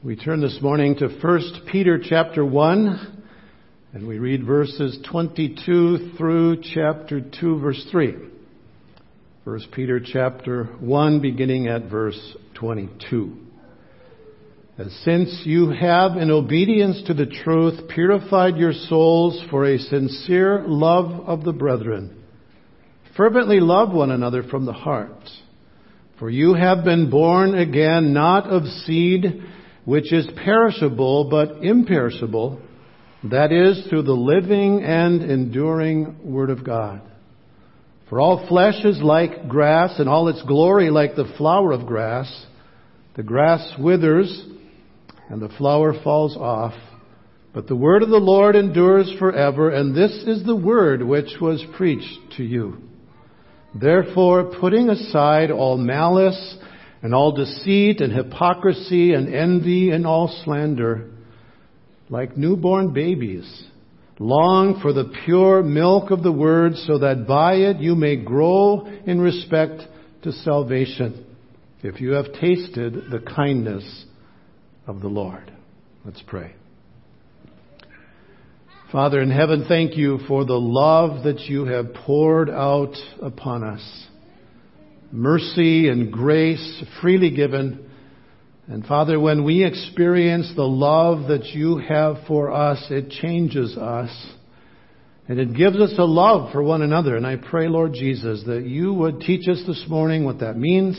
We turn this morning to 1 Peter chapter 1, and we read verses 22 through chapter 2 verse 3. 1 Peter chapter 1 beginning at verse 22. As since you have in obedience to the truth purified your souls for a sincere love of the brethren, fervently love one another from the heart. For you have been born again not of seed which is perishable but imperishable, that is, through the living and enduring Word of God. For all flesh is like grass, and all its glory like the flower of grass. The grass withers, and the flower falls off, but the word of the Lord endures forever, and this is the word which was preached to you. Therefore, putting aside all malice, and all deceit and hypocrisy and envy and all slander. Like newborn babies, long for the pure milk of the word so that by it you may grow in respect to salvation, if you have tasted the kindness of the Lord. Let's pray. Father in heaven, thank you for the love that you have poured out upon us mercy and grace freely given. And Father, when we experience the love that you have for us, it changes us. And it gives us a love for one another. And I pray, Lord Jesus, that you would teach us this morning what that means.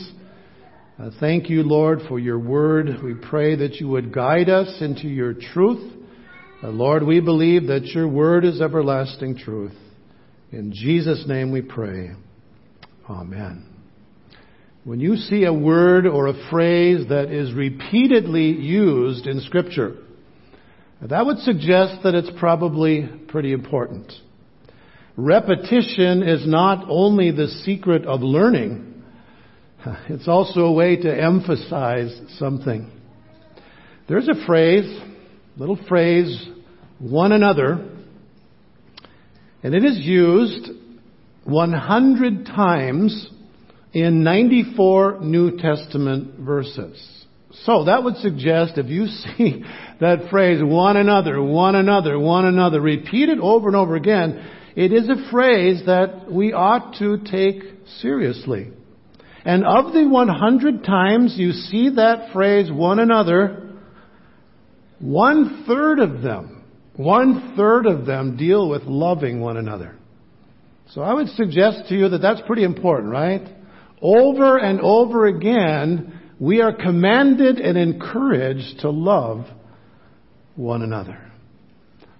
Uh, thank you, Lord, for your word. We pray that you would guide us into your truth. Uh, Lord, we believe that your word is everlasting truth. In Jesus' name we pray. Amen. When you see a word or a phrase that is repeatedly used in Scripture, that would suggest that it's probably pretty important. Repetition is not only the secret of learning, it's also a way to emphasize something. There's a phrase, little phrase, one another, and it is used 100 times in 94 New Testament verses. So that would suggest if you see that phrase, one another, one another, one another, repeated over and over again, it is a phrase that we ought to take seriously. And of the 100 times you see that phrase, one another, one third of them, one third of them deal with loving one another. So I would suggest to you that that's pretty important, right? Over and over again, we are commanded and encouraged to love one another.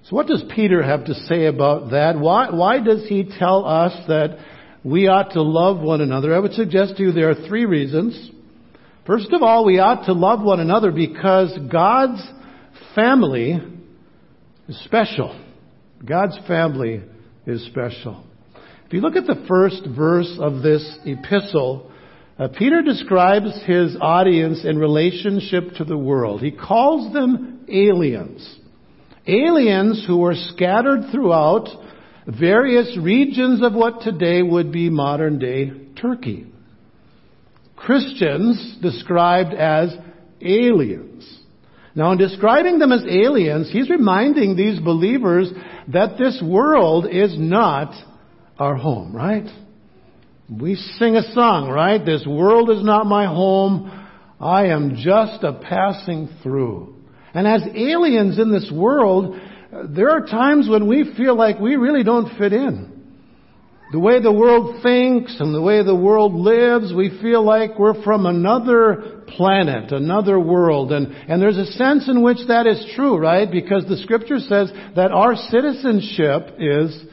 So what does Peter have to say about that? Why, why does he tell us that we ought to love one another? I would suggest to you there are three reasons. First of all, we ought to love one another because God's family is special. God's family is special. If you look at the first verse of this epistle, uh, Peter describes his audience in relationship to the world. He calls them aliens. Aliens who were scattered throughout various regions of what today would be modern day Turkey. Christians described as aliens. Now, in describing them as aliens, he's reminding these believers that this world is not our home, right? We sing a song, right? This world is not my home. I am just a passing through. And as aliens in this world, there are times when we feel like we really don't fit in. The way the world thinks and the way the world lives, we feel like we're from another planet, another world. And, and there's a sense in which that is true, right? Because the scripture says that our citizenship is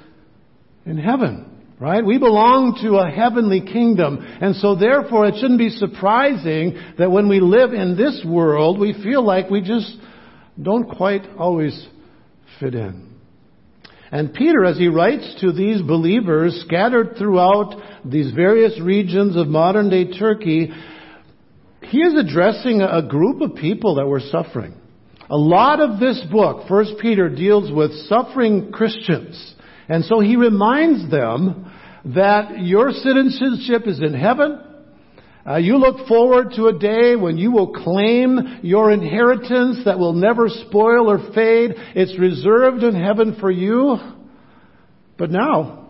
in heaven. Right? We belong to a heavenly kingdom. And so therefore it shouldn't be surprising that when we live in this world, we feel like we just don't quite always fit in. And Peter, as he writes to these believers scattered throughout these various regions of modern day Turkey, he is addressing a group of people that were suffering. A lot of this book, First Peter, deals with suffering Christians. And so he reminds them that your citizenship is in heaven. Uh, you look forward to a day when you will claim your inheritance that will never spoil or fade. It's reserved in heaven for you. But now,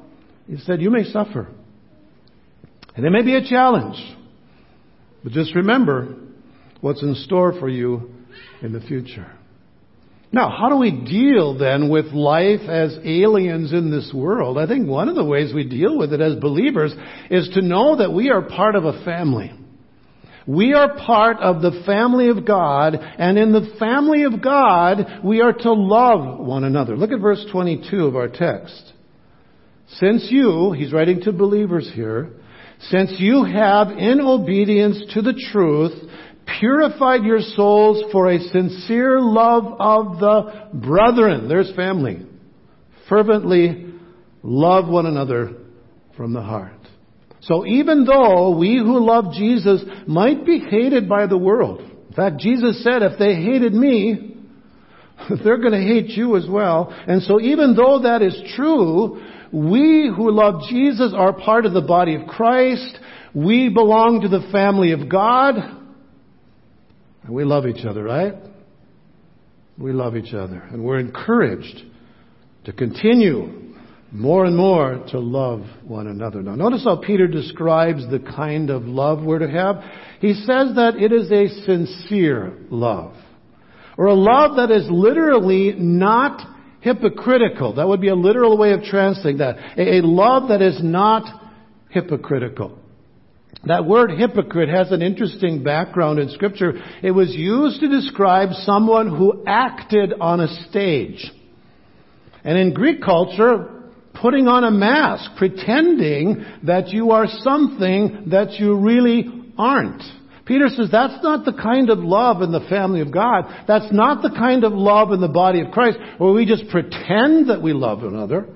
he said, you may suffer. And it may be a challenge. But just remember what's in store for you in the future. Now, how do we deal then with life as aliens in this world? I think one of the ways we deal with it as believers is to know that we are part of a family. We are part of the family of God, and in the family of God, we are to love one another. Look at verse 22 of our text. Since you, he's writing to believers here, since you have, in obedience to the truth, purified your souls for a sincere love of the brethren. There's family. Fervently love one another from the heart. So even though we who love Jesus might be hated by the world, in fact, Jesus said, if they hated me, they're going to hate you as well. And so even though that is true, we who love Jesus are part of the body of Christ. We belong to the family of God. And we love each other, right? We love each other. And we're encouraged to continue more and more to love one another. Now notice how Peter describes the kind of love we're to have. He says that it is a sincere love. Or a love that is literally not hypocritical. That would be a literal way of translating that. A, a love that is not hypocritical. That word hypocrite has an interesting background in scripture. It was used to describe someone who acted on a stage. And in Greek culture, putting on a mask, pretending that you are something that you really aren't. Peter says that's not the kind of love in the family of God. That's not the kind of love in the body of Christ where we just pretend that we love another.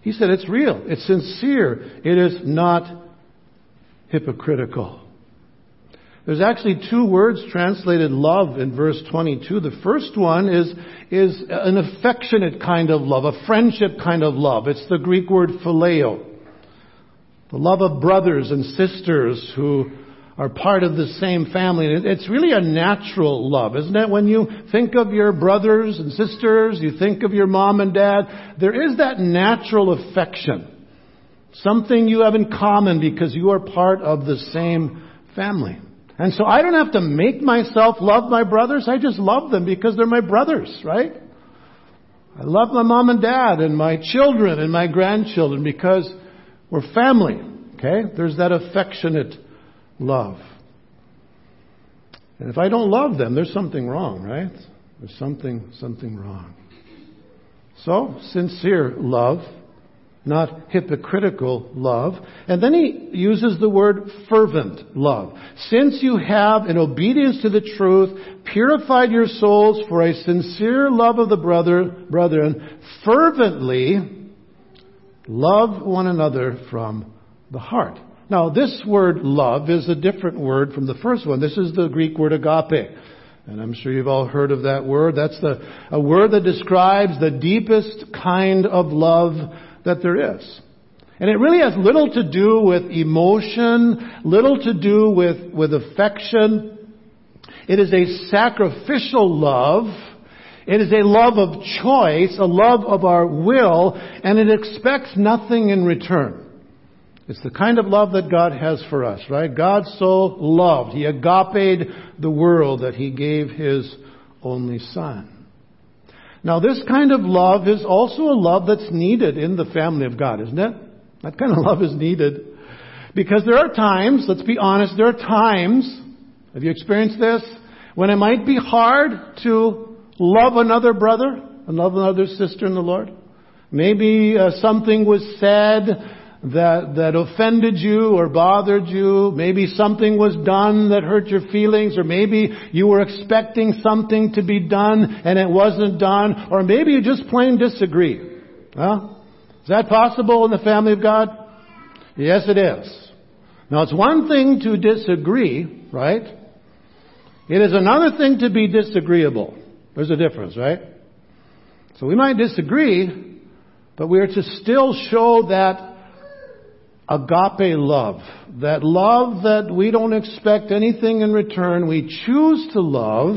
He said it's real. It's sincere. It is not hypocritical. There's actually two words translated love in verse 22. The first one is, is an affectionate kind of love, a friendship kind of love. It's the Greek word phileo. The love of brothers and sisters who are part of the same family. It's really a natural love, isn't it? When you think of your brothers and sisters, you think of your mom and dad, there is that natural affection. Something you have in common because you are part of the same family. And so I don't have to make myself love my brothers. I just love them because they're my brothers, right? I love my mom and dad and my children and my grandchildren because we're family. Okay? There's that affectionate love. And if I don't love them, there's something wrong, right? There's something, something wrong. So, sincere love not hypocritical love. And then he uses the word fervent love. Since you have, in obedience to the truth, purified your souls for a sincere love of the brother, brethren, fervently love one another from the heart. Now, this word love is a different word from the first one. This is the Greek word agape. And I'm sure you've all heard of that word. That's the, a word that describes the deepest kind of love that there is. And it really has little to do with emotion, little to do with, with affection. It is a sacrificial love. It is a love of choice, a love of our will, and it expects nothing in return. It's the kind of love that God has for us, right? God so loved. He agape the world that He gave His only Son. Now, this kind of love is also a love that's needed in the family of God, isn't it? That kind of love is needed. Because there are times, let's be honest, there are times, have you experienced this? When it might be hard to love another brother and love another sister in the Lord. Maybe uh, something was said that, that offended you or bothered you. Maybe something was done that hurt your feelings, or maybe you were expecting something to be done and it wasn't done, or maybe you just plain disagree. Well, is that possible in the family of God? Yes, it is. Now, it's one thing to disagree, right? It is another thing to be disagreeable. There's a difference, right? So we might disagree, but we are to still show that agape love. That love that we don't expect anything in return. We choose to love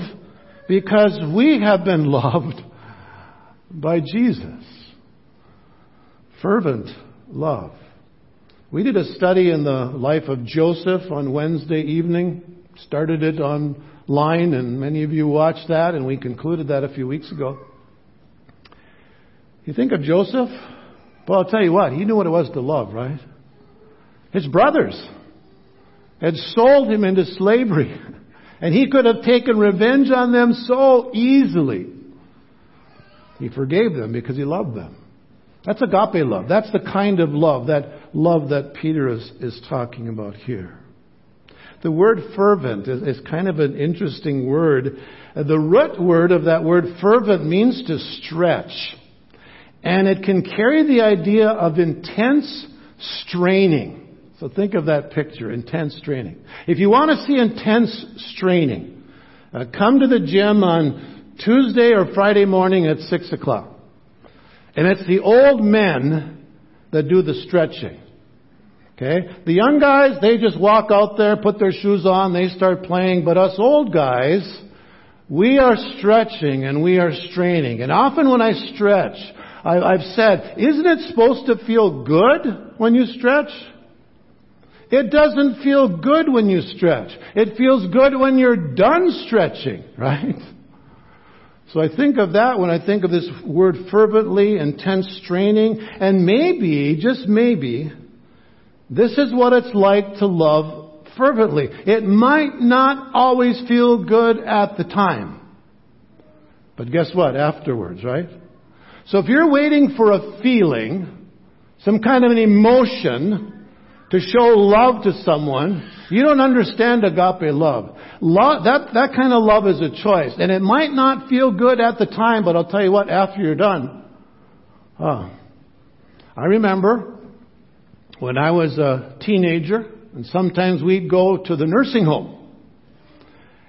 because we have been loved by Jesus. Fervent love. We did a study in the life of Joseph on Wednesday evening. Started it online, and many of you watched that, and we concluded that a few weeks ago. You think of Joseph? Well, I'll tell you what, he knew what it was to love, right? His brothers had sold him into slavery, and he could have taken revenge on them so easily. He forgave them because he loved them. That's agape love. That's the kind of love, that love that Peter is, is talking about here. The word fervent is, is kind of an interesting word. Uh, the root word of that word fervent means to stretch. And it can carry the idea of intense straining. So think of that picture, intense straining. If you want to see intense straining, uh, come to the gym on Tuesday or Friday morning at 6 o'clock. And it's the old men that do the stretching. Okay? The young guys, they just walk out there, put their shoes on, they start playing, but us old guys, we are stretching and we are straining. And often when I stretch, I, have said, isn't it supposed to feel good when you stretch? It doesn't feel good when you stretch. It feels good when you're done stretching, right? So I think of that when I think of this word fervently, intense straining, and maybe, just maybe, this is what it's like to love fervently. It might not always feel good at the time. But guess what? Afterwards, right? So if you're waiting for a feeling, some kind of an emotion to show love to someone, you don't understand agape love. love. that, that kind of love is a choice. And it might not feel good at the time, but I'll tell you what, after you're done, oh, I remember when I was a teenager, and sometimes we'd go to the nursing home.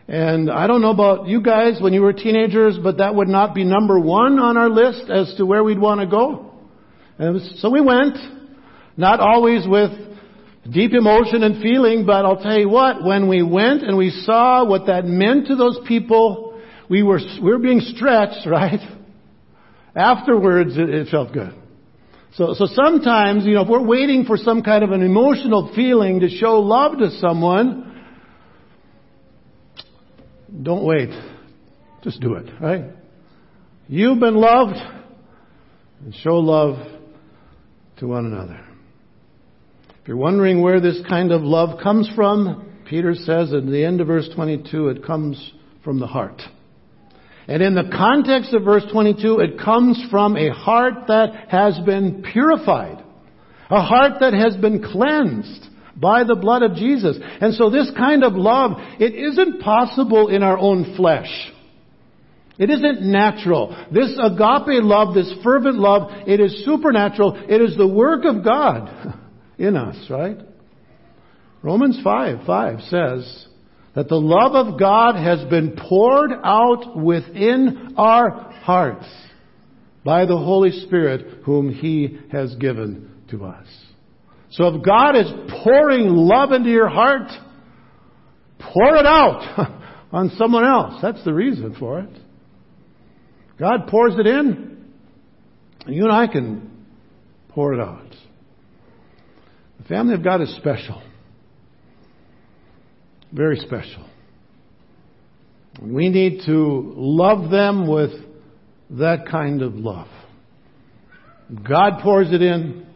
And I don't know about you guys when you were teenagers, but that would not be number one on our list as to where we'd want to go. And so we went, not always with deep emotion and feeling, but I'll tell you what, when we went and we saw what that meant to those people, we were, we were being stretched, right? Afterwards, it, it felt good. So, so sometimes, you know, if we're waiting for some kind of an emotional feeling to show love to someone, don't wait. Just do it, right? You've been loved, and show love to one another. If you're wondering where this kind of love comes from, Peter says at the end of verse 22, it comes from the heart. And in the context of verse 22, it comes from a heart that has been purified. A heart that has been cleansed by the blood of Jesus. And so this kind of love, it isn't possible in our own flesh. It isn't natural. This agape love, this fervent love, it is supernatural. It is the work of God in us, right? Romans 5, 5 says, that the love of God has been poured out within our hearts by the Holy Spirit whom He has given to us. So if God is pouring love into your heart, pour it out on someone else. That's the reason for it. God pours it in, and you and I can pour it out. Family of God is special. Very special. We need to love them with that kind of love. God pours it in,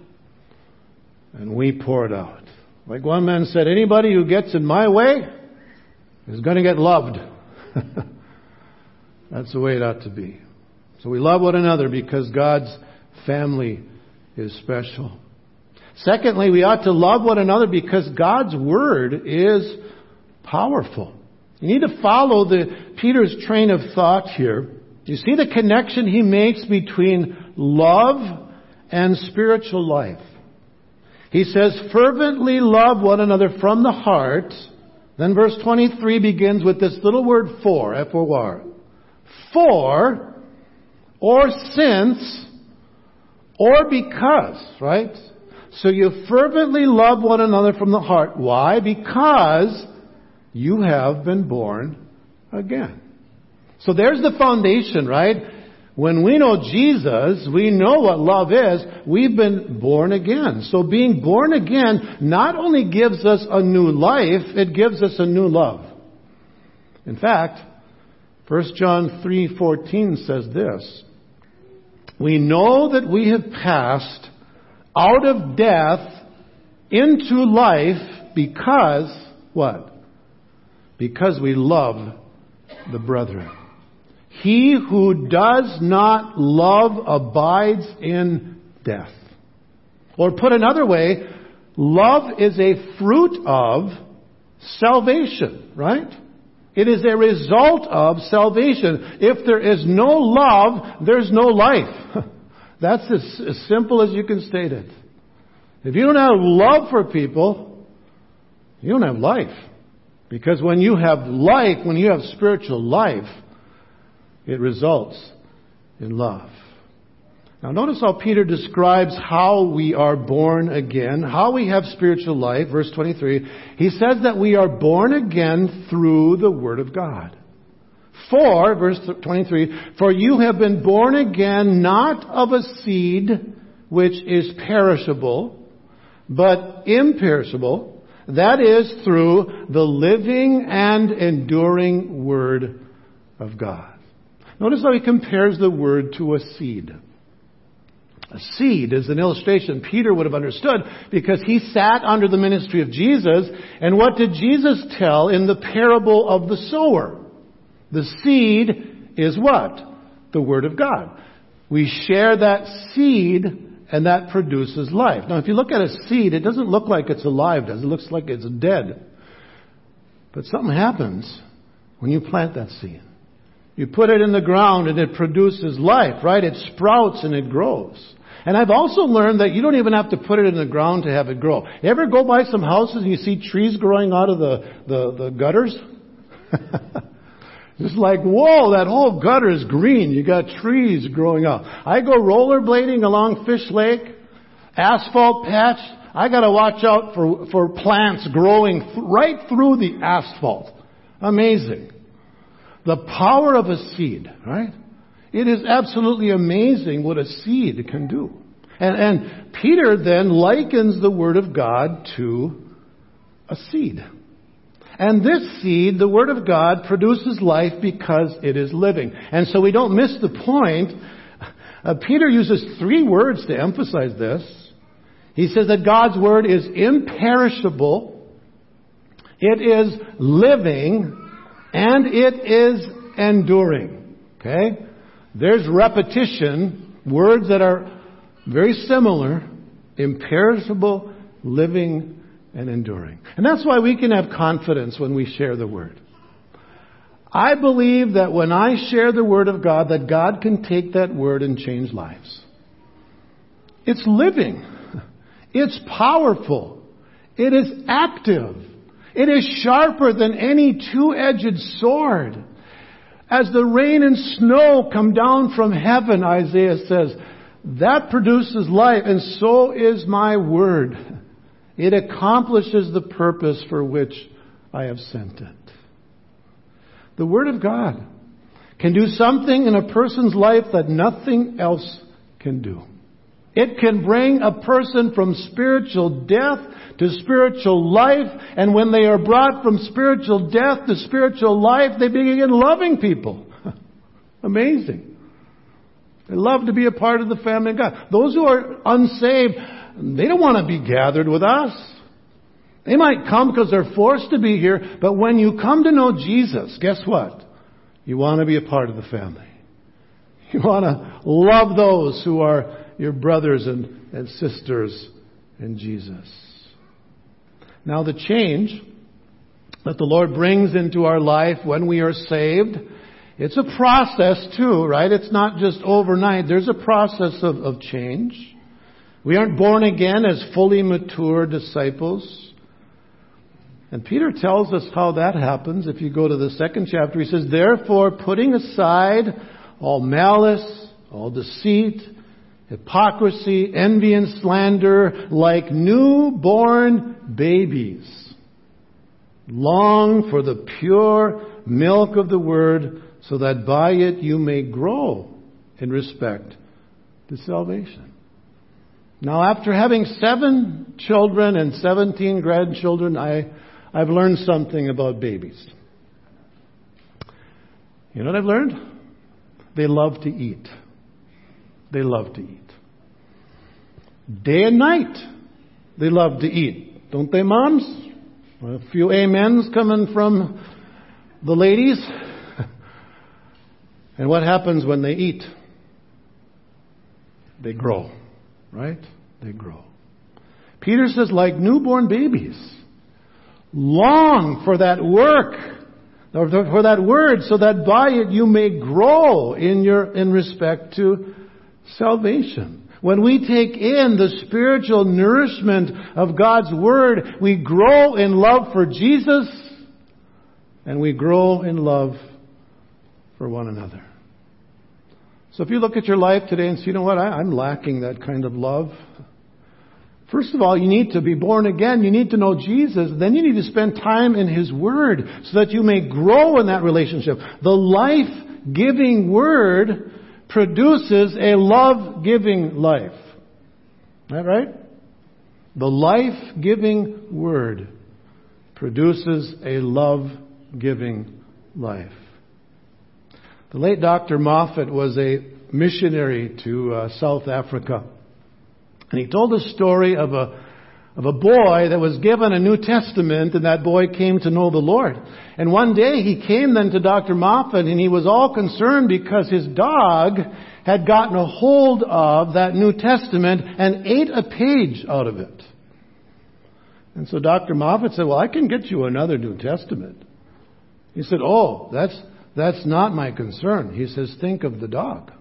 and we pour it out. Like one man said, anybody who gets in my way is going to get loved. That's the way it ought to be. So we love one another because God's family is special. Secondly, we ought to love one another because God's Word is powerful. You need to follow the, Peter's train of thought here. You see the connection he makes between love and spiritual life. He says, fervently love one another from the heart. Then verse 23 begins with this little word for, F-O-R. For, or since, or because, right? So you fervently love one another from the heart. Why? Because you have been born again. So there's the foundation, right? When we know Jesus, we know what love is. We've been born again. So being born again not only gives us a new life, it gives us a new love. In fact, 1 John 3:14 says this, "We know that we have passed out of death into life because what? Because we love the brethren." He who does not love abides in death. Or put another way, love is a fruit of salvation, right? It is a result of salvation. If there is no love, there's no life. That's as, as simple as you can state it. If you don't have love for people, you don't have life. Because when you have life, when you have spiritual life, it results in love. Now notice how Peter describes how we are born again, how we have spiritual life. Verse 23, he says that we are born again through the Word of God. For, verse 23, for you have been born again not of a seed which is perishable, but imperishable, that is through the living and enduring Word of God. Notice how he compares the word to a seed. A seed is an illustration Peter would have understood because he sat under the ministry of Jesus. And what did Jesus tell in the parable of the sower? The seed is what? The Word of God. We share that seed and that produces life. Now if you look at a seed, it doesn't look like it's alive, does it? It looks like it's dead. But something happens when you plant that seed. You put it in the ground and it produces life, right? It sprouts and it grows. And I've also learned that you don't even have to put it in the ground to have it grow. You ever go by some houses and you see trees growing out of the, the, the gutters? it's like, whoa, that whole gutter is green. You got trees growing up. I go rollerblading along Fish Lake, asphalt patch. I gotta watch out for, for plants growing th- right through the asphalt. Amazing. The power of a seed, right? It is absolutely amazing what a seed can do. And, and Peter then likens the Word of God to a seed. And this seed, the Word of God, produces life because it is living. And so we don't miss the point. Uh, Peter uses three words to emphasize this. He says that God's Word is imperishable, it is living, and it is enduring. Okay? There's repetition, words that are very similar, imperishable, living, and enduring. And that's why we can have confidence when we share the Word. I believe that when I share the Word of God, that God can take that Word and change lives. It's living. It's powerful. It is active. It is sharper than any two-edged sword. As the rain and snow come down from heaven, Isaiah says, that produces life, and so is my word. It accomplishes the purpose for which I have sent it. The Word of God can do something in a person's life that nothing else can do. It can bring a person from spiritual death to spiritual life, and when they are brought from spiritual death to spiritual life, they begin loving people. Amazing. They love to be a part of the family of God. Those who are unsaved, they don't want to be gathered with us. They might come because they're forced to be here, but when you come to know Jesus, guess what? You want to be a part of the family. You want to love those who are your brothers and, and sisters in Jesus. Now the change that the Lord brings into our life when we are saved, it's a process too, right? It's not just overnight. There's a process of, of change. We aren't born again as fully mature disciples. And Peter tells us how that happens. If you go to the second chapter, he says, Therefore, putting aside all malice, all deceit, hypocrisy, envy, and slander like newborn babies. Long for the pure milk of the word so that by it you may grow in respect to salvation. Now, after having seven children and 17 grandchildren, I, I've learned something about babies. You know what I've learned? They love to eat. They love to eat. Day and night, they love to eat. Don't they, moms? A few amens coming from the ladies. and what happens when they eat? They grow, right? They grow. Peter says, like newborn babies, long for that work, for that word, so that by it you may grow in your, in respect to salvation. When we take in the spiritual nourishment of God's Word, we grow in love for Jesus and we grow in love for one another. So if you look at your life today and say, you know what, I, am lacking that kind of love. First of all, you need to be born again. You need to know Jesus. Then you need to spend time in His Word so that you may grow in that relationship. The life-giving Word produces a love-giving life. Is that right? The life-giving Word produces a love-giving life. The late Dr. Moffat was a missionary to uh, South Africa. And he told a story of a, of a boy that was given a New Testament and that boy came to know the Lord. And one day he came then to Dr. Moffat and he was all concerned because his dog had gotten a hold of that New Testament and ate a page out of it. And so Dr. Moffat said, well, I can get you another New Testament. He said, oh, that's, that's not my concern. He says, think of the dog.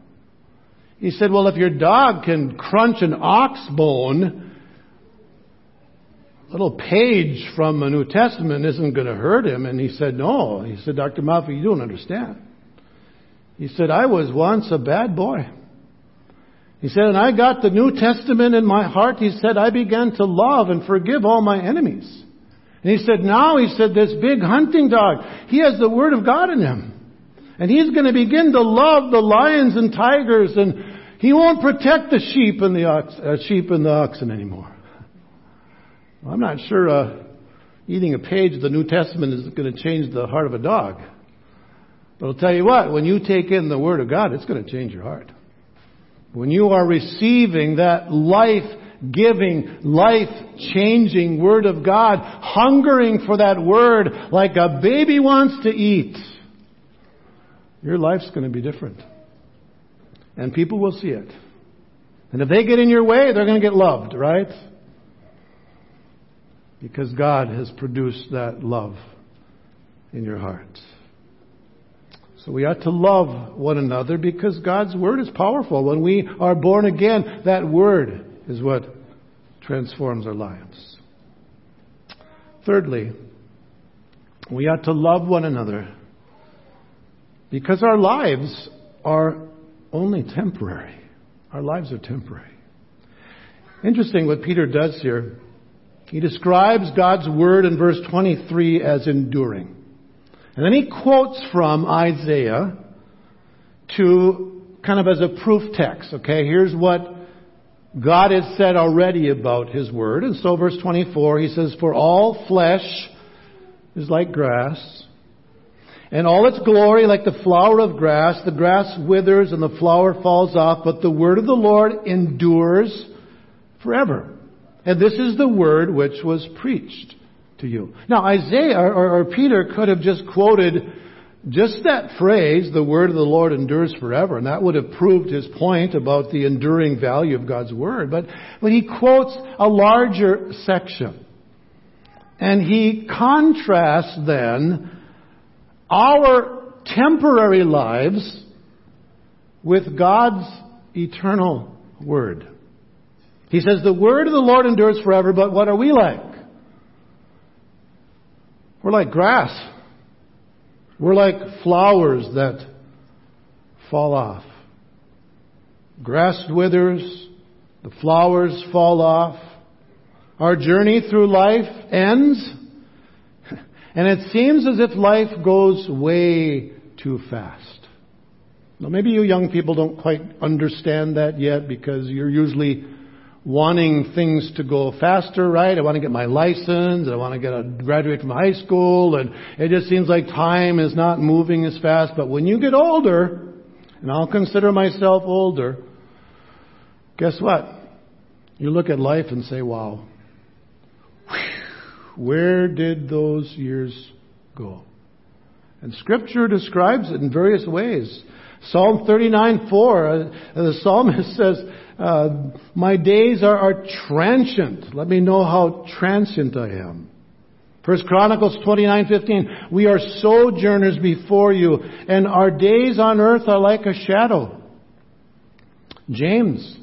He said, well, if your dog can crunch an ox bone, a little page from the New Testament isn't going to hurt him. And he said, no. He said, Dr. Moffat, you don't understand. He said, I was once a bad boy. He said, and I got the New Testament in my heart. He said, I began to love and forgive all my enemies. And he said, now, he said, this big hunting dog, he has the Word of God in him. And he's going to begin to love the lions and tigers, and he won't protect the sheep and the ox, uh, sheep and the oxen anymore. Well, I'm not sure uh, eating a page of the New Testament is going to change the heart of a dog. But I'll tell you what, when you take in the Word of God, it's going to change your heart. When you are receiving that life giving, life changing Word of God, hungering for that Word like a baby wants to eat, your life's going to be different. And people will see it. And if they get in your way, they're going to get loved, right? Because God has produced that love in your heart. So we ought to love one another because God's Word is powerful. When we are born again, that Word is what transforms our lives. Thirdly, we ought to love one another because our lives are only temporary. Our lives are temporary. Interesting what Peter does here. He describes God's word in verse 23 as enduring. And then he quotes from Isaiah to kind of as a proof text. Okay, here's what God has said already about his word. And so verse 24, he says, For all flesh is like grass, and all its glory like the flower of grass. The grass withers and the flower falls off, but the word of the Lord endures forever. And this is the word which was preached to you. Now Isaiah or, or Peter could have just quoted just that phrase, the word of the Lord endures forever, and that would have proved his point about the enduring value of God's word. But when he quotes a larger section, and he contrasts then our temporary lives with God's eternal word. He says, the word of the Lord endures forever, but what are we like? We're like grass. We're like flowers that fall off. Grass withers, the flowers fall off, our journey through life ends, and it seems as if life goes way too fast. Now maybe you young people don't quite understand that yet because you're usually wanting things to go faster, right? I want to get my license, I want to get a graduate from high school, and it just seems like time is not moving as fast. But when you get older, and I'll consider myself older, guess what? You look at life and say, wow, where did those years go? And scripture describes it in various ways. Psalm 39, 4, uh, the psalmist says, uh, my days are, are transient. Let me know how transient I am. First Chronicles 29:15 We are sojourners before you and our days on earth are like a shadow. James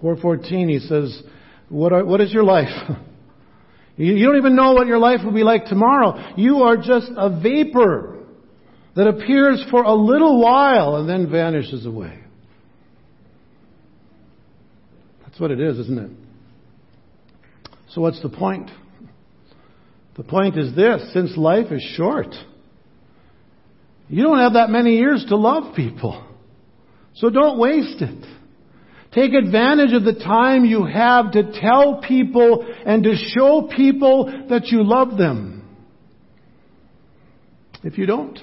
4:14 he says what, are, what is your life? you don't even know what your life will be like tomorrow. You are just a vapor that appears for a little while and then vanishes away. That's what it is, isn't it? So what's the point? The point is this, since life is short, you don't have that many years to love people. So don't waste it. Take advantage of the time you have to tell people and to show people that you love them. If you don't,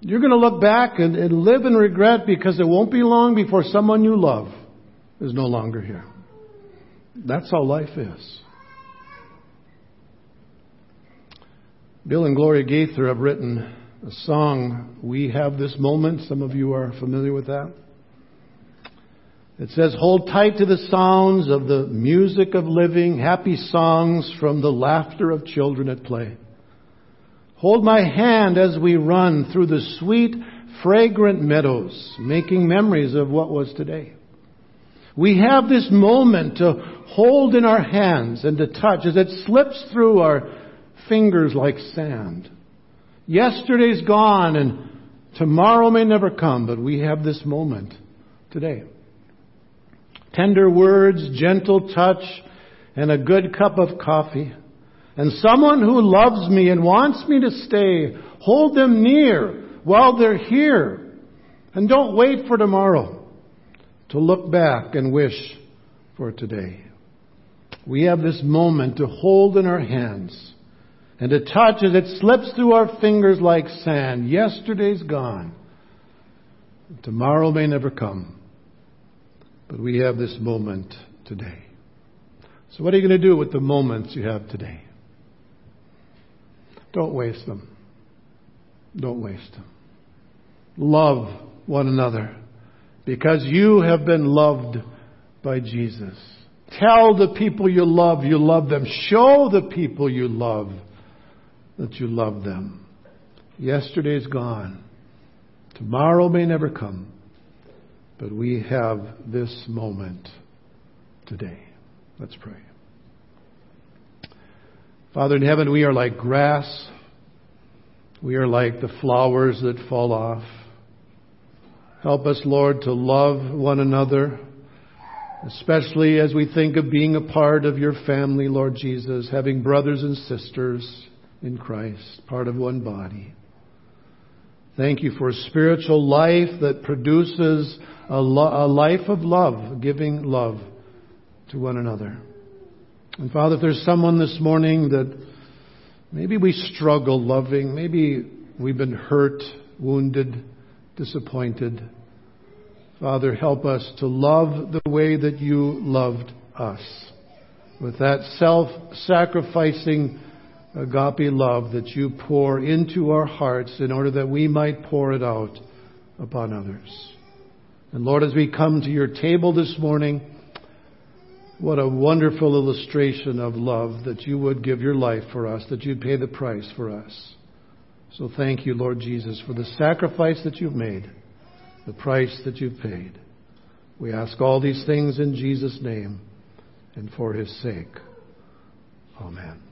you're going to look back and, and live in regret because it won't be long before someone you love is no longer here. That's how life is. Bill and Gloria Gaither have written a song, We Have This Moment. Some of you are familiar with that. It says, Hold tight to the sounds of the music of living, happy songs from the laughter of children at play. Hold my hand as we run through the sweet, fragrant meadows, making memories of what was today. We have this moment to hold in our hands and to touch as it slips through our fingers like sand. Yesterday's gone and tomorrow may never come, but we have this moment today. Tender words, gentle touch, and a good cup of coffee. And someone who loves me and wants me to stay, hold them near while they're here. And don't wait for tomorrow to look back and wish for today. We have this moment to hold in our hands and to touch as it slips through our fingers like sand. Yesterday's gone. Tomorrow may never come. But we have this moment today. So what are you going to do with the moments you have today? Don't waste them. Don't waste them. Love one another because you have been loved by Jesus. Tell the people you love you love them. Show the people you love that you love them. Yesterday's gone. Tomorrow may never come. But we have this moment today. Let's pray. Father in heaven, we are like grass. We are like the flowers that fall off. Help us, Lord, to love one another, especially as we think of being a part of your family, Lord Jesus, having brothers and sisters in Christ, part of one body. Thank you for a spiritual life that produces a, lo- a life of love, giving love to one another. And Father, if there's someone this morning that maybe we struggle loving, maybe we've been hurt, wounded, disappointed. Father, help us to love the way that you loved us. With that self-sacrificing agape love that you pour into our hearts in order that we might pour it out upon others. And Lord, as we come to your table this morning, what a wonderful illustration of love that you would give your life for us, that you'd pay the price for us. So thank you, Lord Jesus, for the sacrifice that you've made, the price that you've paid. We ask all these things in Jesus' name and for his sake. Amen.